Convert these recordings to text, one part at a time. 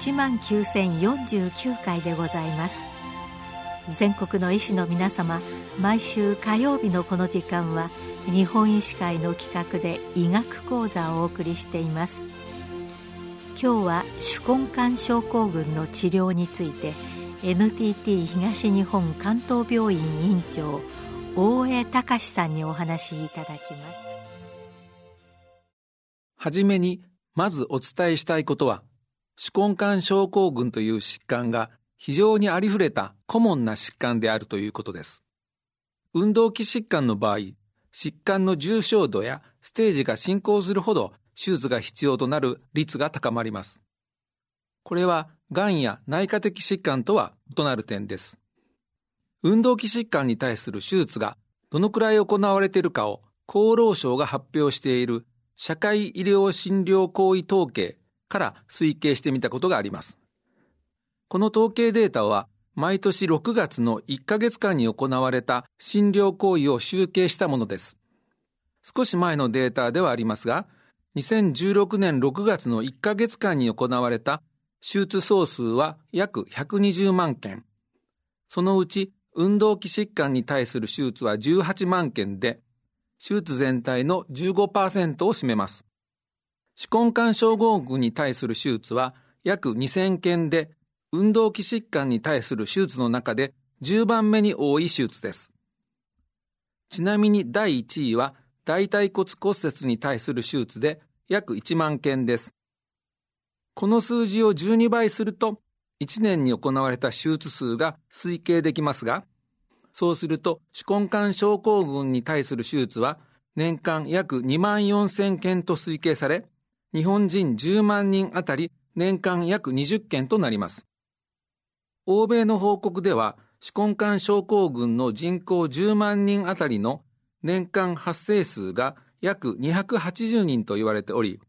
1万9049回でございます。全国の医師の皆様毎週火曜日のこの時間は日本医師会の企画で医学講座をお送りしています。今日は手根管症候群の治療について NTT 東日本関東病院院長大江隆さんにお話しいただきます。はじめにまずお伝えしたいことは手根管症候群という疾患が非常にありふれたコモンな疾患であるということです。運動器疾患の場合疾患の重症度やステージが進行するほど手術が必要となる率が高まります。これはがんや内科的疾患とは異なる点です。運動器疾患に対する手術がどのくらい行われているかを厚労省が発表している社会医療診療行為統計から推計してみたことがあります。この統計データは毎年6月の1ヶ月間に行われた診療行為を集計したものです。少し前のデータではありますが、2016年6月の1ヶ月間に行われた手術総数は約120万件。そのうち運動器疾患に対する手術は18万件で、手術全体の15%を占めます。手根管症候群に対する手術は約2000件で、運動器疾患に対する手術の中で10番目に多い手術です。ちなみに第1位は大腿骨骨折に対する手術で約1万件です。この数字を12倍すると1年に行われた手術数が推計できますが、そうすると手根管症候群に対する手術は年間約2万4千件と推計され、日本人10万人あたり年間約20件となります。欧米の報告では、手根管症候群の人口10万人あたりの年間発生数が約280人と言われており、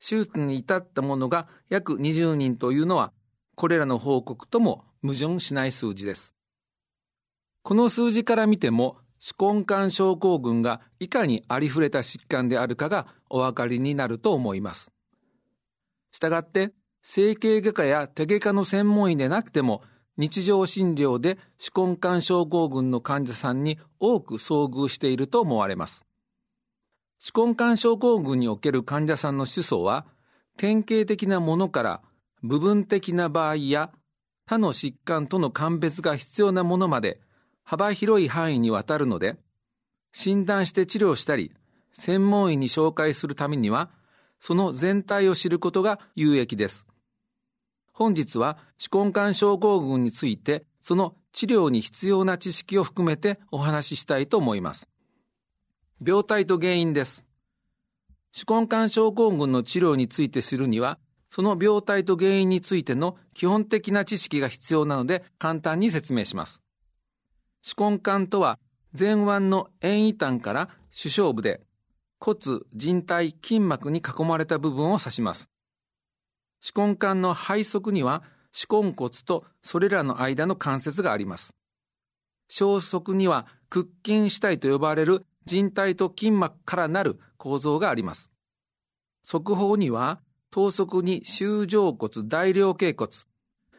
手術に至ったものが約20人というのはこれらの報告とも矛盾しない数字です。この数字から見ても、手根管症候群がいかにありふれた疾患であるかがお分かりになると思います。したがって、整形外科や手外科の専門医でなくても、日常診療で手根管症候群の患者さんに多く遭遇していると思われます。手根管症候群における患者さんの主訴は、典型的なものから部分的な場合や他の疾患との鑑別が必要なものまで幅広い範囲にわたるので、診断して治療したり、専門医に紹介するためには、その全体を知ることが有益です。本日は手根管症候群について、その治療に必要な知識を含めてお話ししたいと思います。病態と原因です。手根管症候群の治療について知るには、その病態と原因についての基本的な知識が必要なので簡単に説明します。手根管とは前腕の遠位端から主小部で骨、人体、筋膜に囲まれた部分を指します。手根管の背側には手根骨とそれらの間の関節があります。小側には屈筋主体と呼ばれる人体と筋膜からなる構造があります。側方には頭側に周状骨大量頸骨、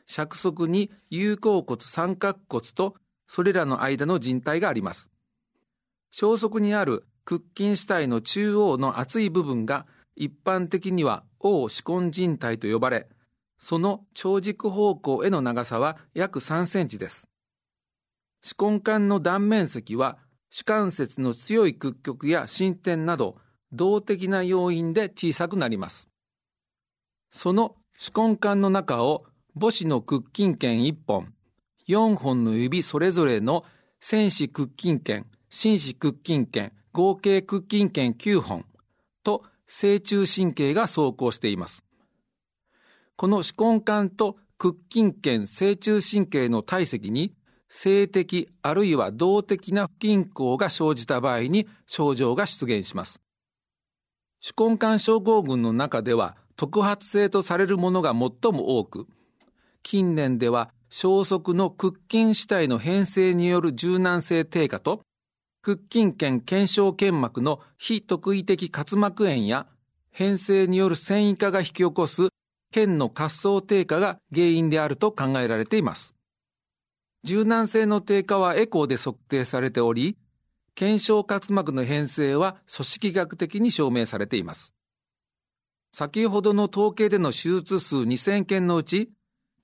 尺側に有効骨三角骨とそれらの間の人体があります。小側にある屈筋主体の中央の厚い部分が一般的には王歯根人体と呼ばれ、その長軸方向への長さは約3センチです。歯根管の断面積は歯関節の強い屈曲や進展など動的な要因で小さくなります。その手根管の中を母子の屈筋腱1本、4本の指それぞれの戦士屈筋腱、紳士屈筋腱、合計屈筋腱9本と正中神経が走行しています。この手根管と屈筋腱正中神経の体積に性的あるいは動的な不均衡が生じた場合に症状が出現します。手根管症候群の中では特発性とされるものが最も多く、近年では消息の屈筋主体の変性による柔軟性低下と、屈筋腱腱鞘腱膜の非特異的滑膜炎や変性による繊維化が引き起こす腱の滑走低下が原因であると考えられています。柔軟性の低下はエコーで測定されており、腱鞘滑膜の変性は組織学的に証明されています。先ほどの統計での手術数2000件のうち、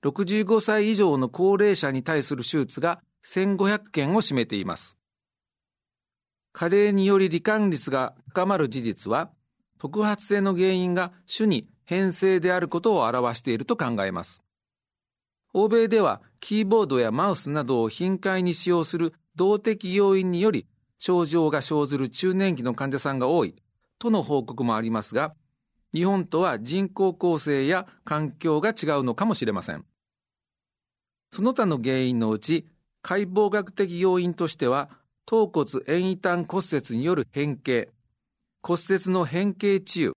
65歳以上の高齢者に対する手術が1500件を占めています。加齢により罹患率が高まる事実は、特発性の原因が種に変性であることを表していると考えます。欧米ではキーボードやマウスなどを頻回に使用する動的要因により症状が生ずる中年期の患者さんが多いとの報告もありますが、日本とは人口構成や環境が違うのかもしれません。その他の原因のうち、解剖学的要因としては、頭骨遠位端骨折による変形、骨折の変形治癒、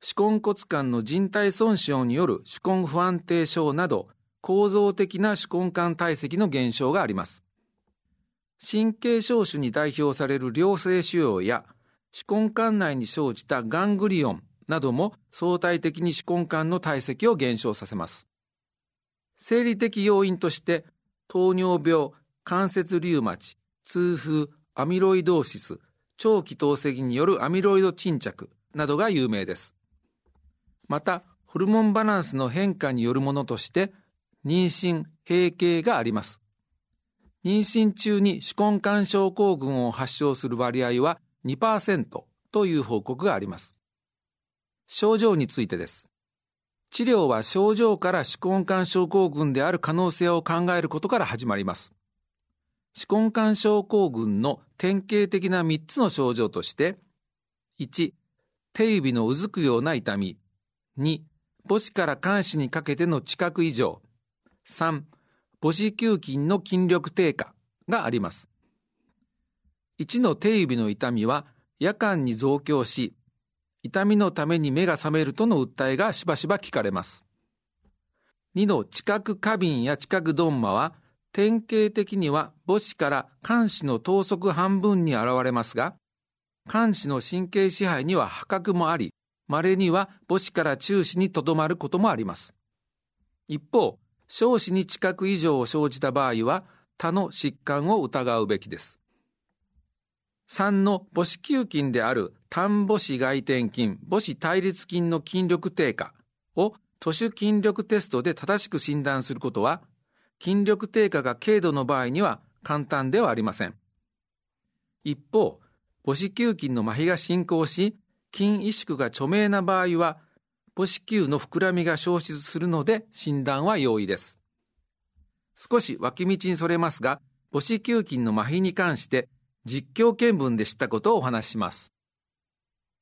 手根骨管の人体損傷による手根不安定症など、構造的な手根管体積の減少があります。神経症種に代表される良性腫瘍や、手根管内に生じたガングリオンなども相対的に手根管の体積を減少させます。生理的要因として、糖尿病、関節リウマチ、痛風、アミロイドーシス、長期透析によるアミロイド沈着などが有名です。また、ホルモンバランスの変化によるものとして、妊娠、閉経があります。妊娠中に手根管症候群を発症する割合は2%という報告があります。症状についてです。治療は症状から手根管症候群である可能性を考えることから始まります。手根管症候群の典型的な3つの症状として、1、手指のうずくような痛み。2、母子から肝子にかけての知覚異常。3、母子球筋の筋力低下があります。1の手指の痛みは夜間に増強し、痛みのために目が覚めるとの訴えがしばしば聞かれます。2の知覚過敏や知覚ドンマは典型的には母子から肝子の等速半分に現れますが、肝子の神経支配には破格もあり、稀には母子から中子にとどまることもあります。一方、少子に知覚異常を生じた場合は、他の疾患を疑うべきです。3の母子球筋である単母子外転筋、母子対立筋の筋力低下を都市筋力テストで正しく診断することは筋力低下が軽度の場合には簡単ではありません。一方、母子球筋の麻痺が進行し、筋萎縮が著名な場合は、母子球の膨らみが消失するので診断は容易です。少し脇道にそれますが、母子球筋の麻痺に関して実況見聞で知ったことをお話しします。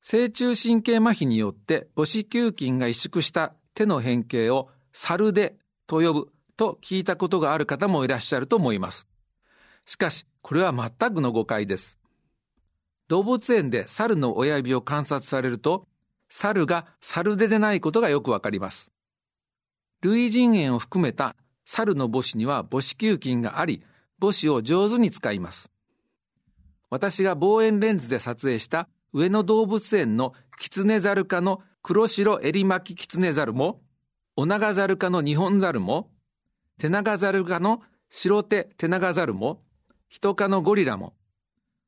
正中神経麻痺によって母子球筋が萎縮した手の変形をサルデと呼ぶと聞いたことがある方もいらっしゃると思います。しかし、これは全くの誤解です。動物園で猿の親指を観察されると、猿が猿手でないことがよくわかります。類人猿を含めた猿の母子には母子球筋があり、母子を上手に使います。私が望遠レンズで撮影した上野動物園のキツネザル科の黒白襟巻きキツネザルも、オナガザル科のニホンザルも、テナガザル科の白手テナガザルも、ヒト科のゴリラも、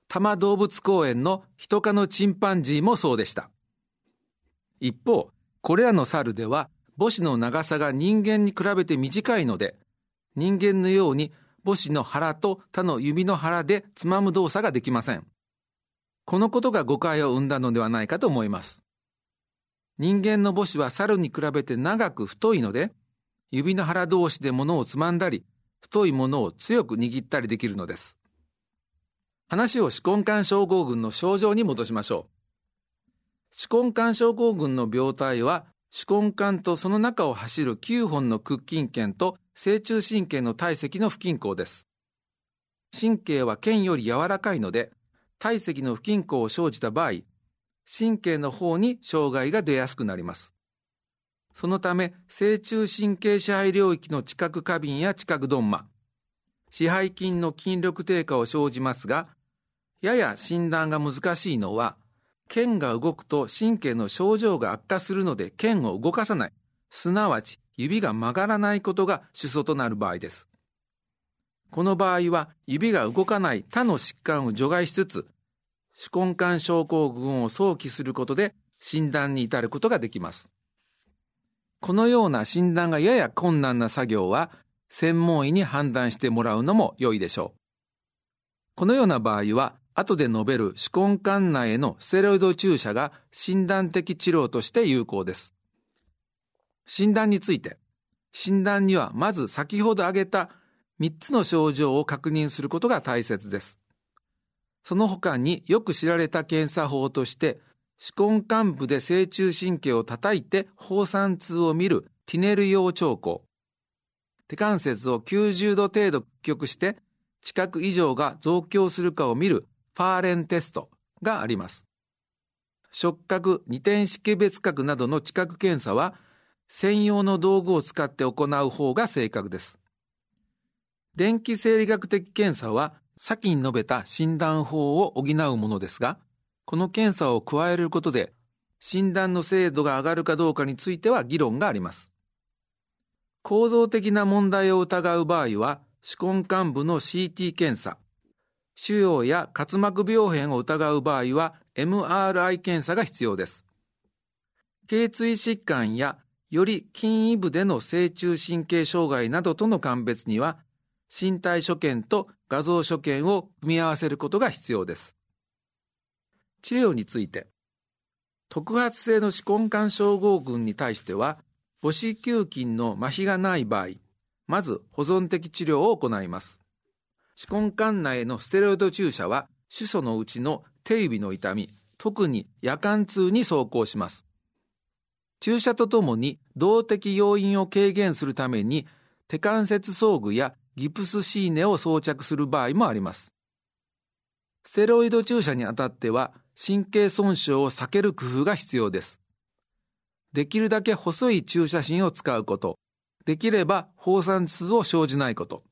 多摩動物公園のヒト科のチンパンジーもそうでした。一方、これらの猿では母子の長さが人間に比べて短いので、人間のように母子の腹と他の指の腹でつまむ動作ができません。このことが誤解を生んだのではないかと思います。人間の母子は猿に比べて長く太いので、指の腹同士で物をつまんだり、太いものを強く握ったりできるのです。話を手根管症候群の症状に戻しましょう。手根管症候群の病態は、手根管とその中を走る9本の屈筋腱と正中神経の体積の不均衡です。神経は腱より柔らかいので、体積の不均衡を生じた場合、神経の方に障害が出やすくなります。そのため、正中神経支配領域の知覚過敏や知覚ドンマ、支配筋の筋力低下を生じますが、やや診断が難しいのは、腱が動くと神経の症状が悪化するので腱を動かさない、すなわち指が曲がらないことが主訴となる場合です。この場合は指が動かない他の疾患を除外しつつ、手根管症候群を早期することで診断に至ることができます。このような診断がやや困難な作業は、専門医に判断してもらうのも良いでしょう。このような場合は、後で述べる手根管内へのステロイド注射が診断的治療として有効です。診断について、診断にはまず先ほど挙げた3つの症状を確認することが大切です。その他によく知られた検査法として、手根幹部で正中神経を叩いて放散痛を見るティネル用兆候。手関節を90度程度屈曲して知覚異常が増強するかを見るファーレンテストがあります。触覚、二点識別覚などの知覚検査は専用の道具を使って行う方が正確です。電気生理学的検査は先に述べた診断法を補うものですが、この検査を加えることで診断の精度が上がるかどうかについては議論があります。構造的な問題を疑う場合は、手根幹部の CT 検査、腫瘍や滑膜病変を疑う場合は MRI 検査が必要です。頸椎疾患やより筋異部での正中神経障害などとの鑑別には身体所見と画像所見を組み合わせることが必要です。治療について、特発性の手根管症候群に対しては、母子球菌の麻痺がない場合、まず保存的治療を行います。手根管内のステロイド注射は、主訴のうちの手指の痛み、特に夜間痛に走行します。注射とともに動的要因を軽減するために手関節装具やギプスシーネを装着する場合もあります。ステロイド注射にあたっては神経損傷を避ける工夫が必要です。できるだけ細い注射針を使うこと、できれば放散痛を生じないこと、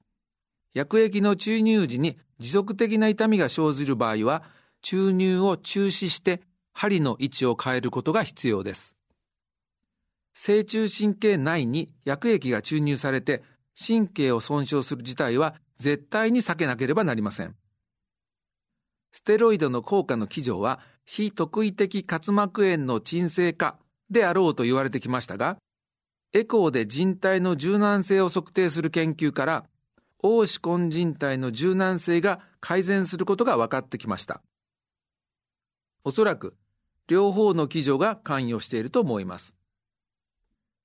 薬液の注入時に持続的な痛みが生じる場合は、注入を中止して針の位置を変えることが必要です。正中神経内に薬液が注入されて神経を損傷する事態は絶対に避けなければなりません。ステロイドの効果の基準は非特異的滑膜炎の鎮静化であろうと言われてきましたが、エコーで人体の柔軟性を測定する研究から、黄子根人体の柔軟性が改善することが分かってきました。おそらく、両方の基準が関与していると思います。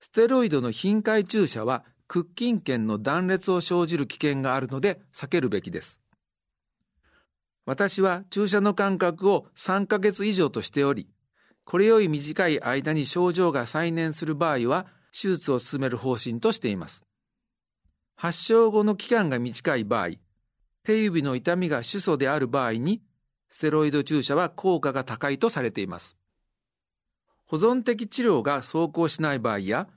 ステロイドの頻回注射は屈筋腱の断裂を生じる危険があるので避けるべきです。私は注射の間隔を3ヶ月以上としており、これより短い間に症状が再燃する場合は手術を進める方針としています。発症後の期間が短い場合、手指の痛みが主訴である場合に、ステロイド注射は効果が高いとされています。保存的治療が走行しない場合や、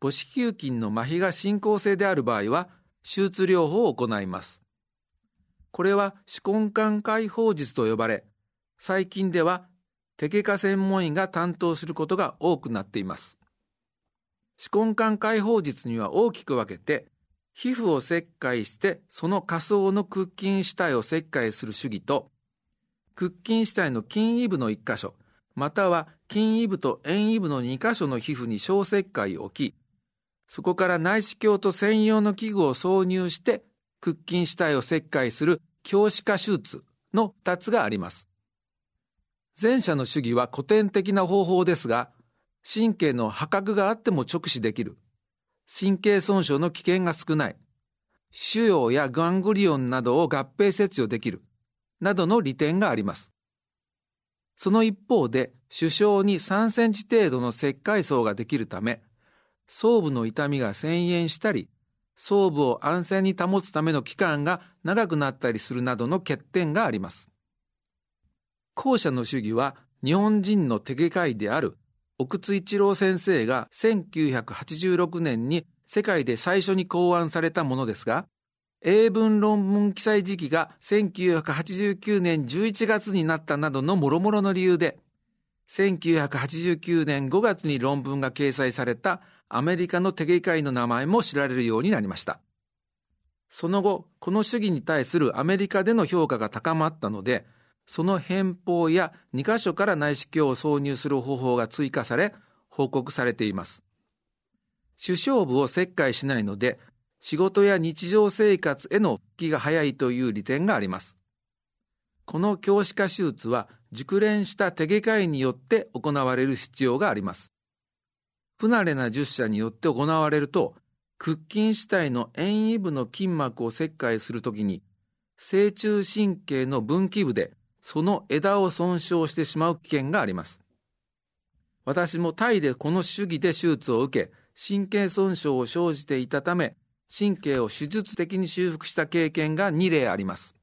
母子球菌の麻痺が進行性である場合は、手術療法を行います。これは手根管解放術と呼ばれ、最近では手外科専門医が担当することが多くなっています。手根管解放術には大きく分けて、皮膚を切開してその仮想の屈筋主体を切開する主義と、屈筋主体の筋異部の1箇所、または筋異部と遠異部の2箇所の皮膚に小切開を置き、そこから内視鏡と専用の器具を挿入して屈筋主体を切開する強視化手術の2つがあります。前者の主義は古典的な方法ですが、神経の破格があっても直視できる。神経損傷の危険が少ない。腫瘍やガングリオンなどを合併切除できる。などの利点があります。その一方で、首相に3センチ程度の切開層ができるため、装部の痛みが遷延したり、装部を安静に保つための期間が長くなったりするなどの欠点があります。後者の主義は日本人の手外科医である奥津一郎先生が1986年に世界で最初に考案されたものですが、英文論文記載時期が1989年11月になったなどの諸々の理由で、1989年5月に論文が掲載されたアメリカの手外科医の名前も知られるようになりました。その後、この主義に対するアメリカでの評価が高まったので、その返報や2カ所から内視鏡を挿入する方法が追加され、報告されています。首相部を切開しないので、仕事や日常生活への復帰が早いという利点があります。この教師化手術は熟練した手外科医によって行われる必要があります。不慣れな術者によって行われると、屈筋主体の遠位部の筋膜を切開するときに、正中神経の分岐部でその枝を損傷してしまう危険があります。私もタイでこの主義で手術を受け、神経損傷を生じていたため、神経を手術的に修復した経験が2例あります。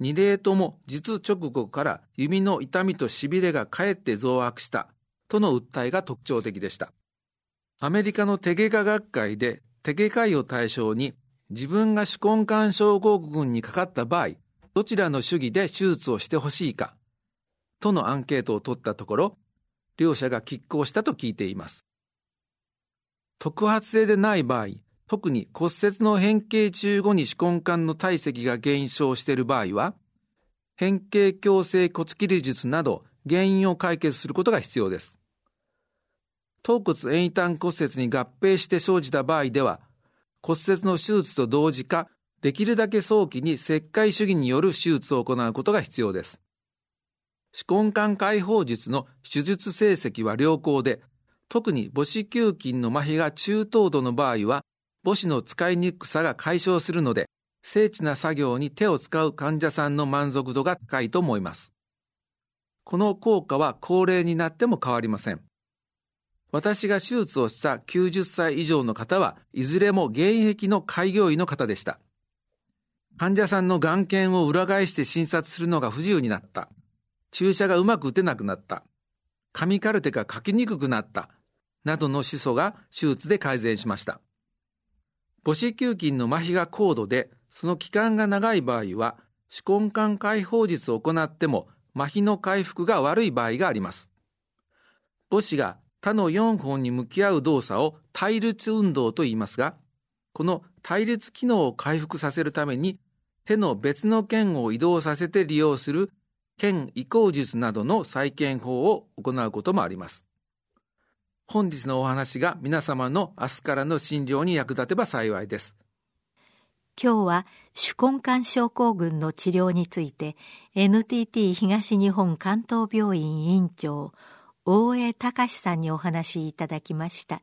2例とも術直後から指の痛みと痺れがかえって増悪したとの訴えが特徴的でした。アメリカの手外科学会で手外科医を対象に自分が手根管症候群にかかった場合、どちらの主義で手術をしてほしいか、とのアンケートを取ったところ、両者が拮抗したと聞いています。特発性でない場合、特に骨折の変形中後に手根管の体積が減少している場合は、変形矯正骨切り術など原因を解決することが必要です。頭骨遠位端骨折に合併して生じた場合では、骨折の手術と同時か、できるだけ早期に切開主義による手術を行うことが必要です。手根管解放術の手術成績は良好で、特に母子球筋の麻痺が中等度の場合は、母子の使いにくさが解消するので、精緻な作業に手を使う患者さんの満足度が高いと思います。この効果は高齢になっても変わりません。私が手術をした90歳以上の方はいずれも現役の開業医の方でした。患者さんの眼検を裏返して診察するのが不自由になった。注射がうまく打てなくなった。紙カルテが書きにくくなった。などの思想が手術で改善しました。母子球菌の麻痺が高度で、その期間が長い場合は、手根管解放術を行っても麻痺の回復が悪い場合があります。母子が他の4本に向き合う動作を対立運動と言いますが、この対立機能を回復させるために手の別の腱を移動させて利用する腱移行術などの再建法を行うこともあります。本日のお話が皆様の明日からの診療に役立てば幸いです。今日は手根管症候群の治療について NTT 東日本関東病院院長大江隆さんにお話いただきました。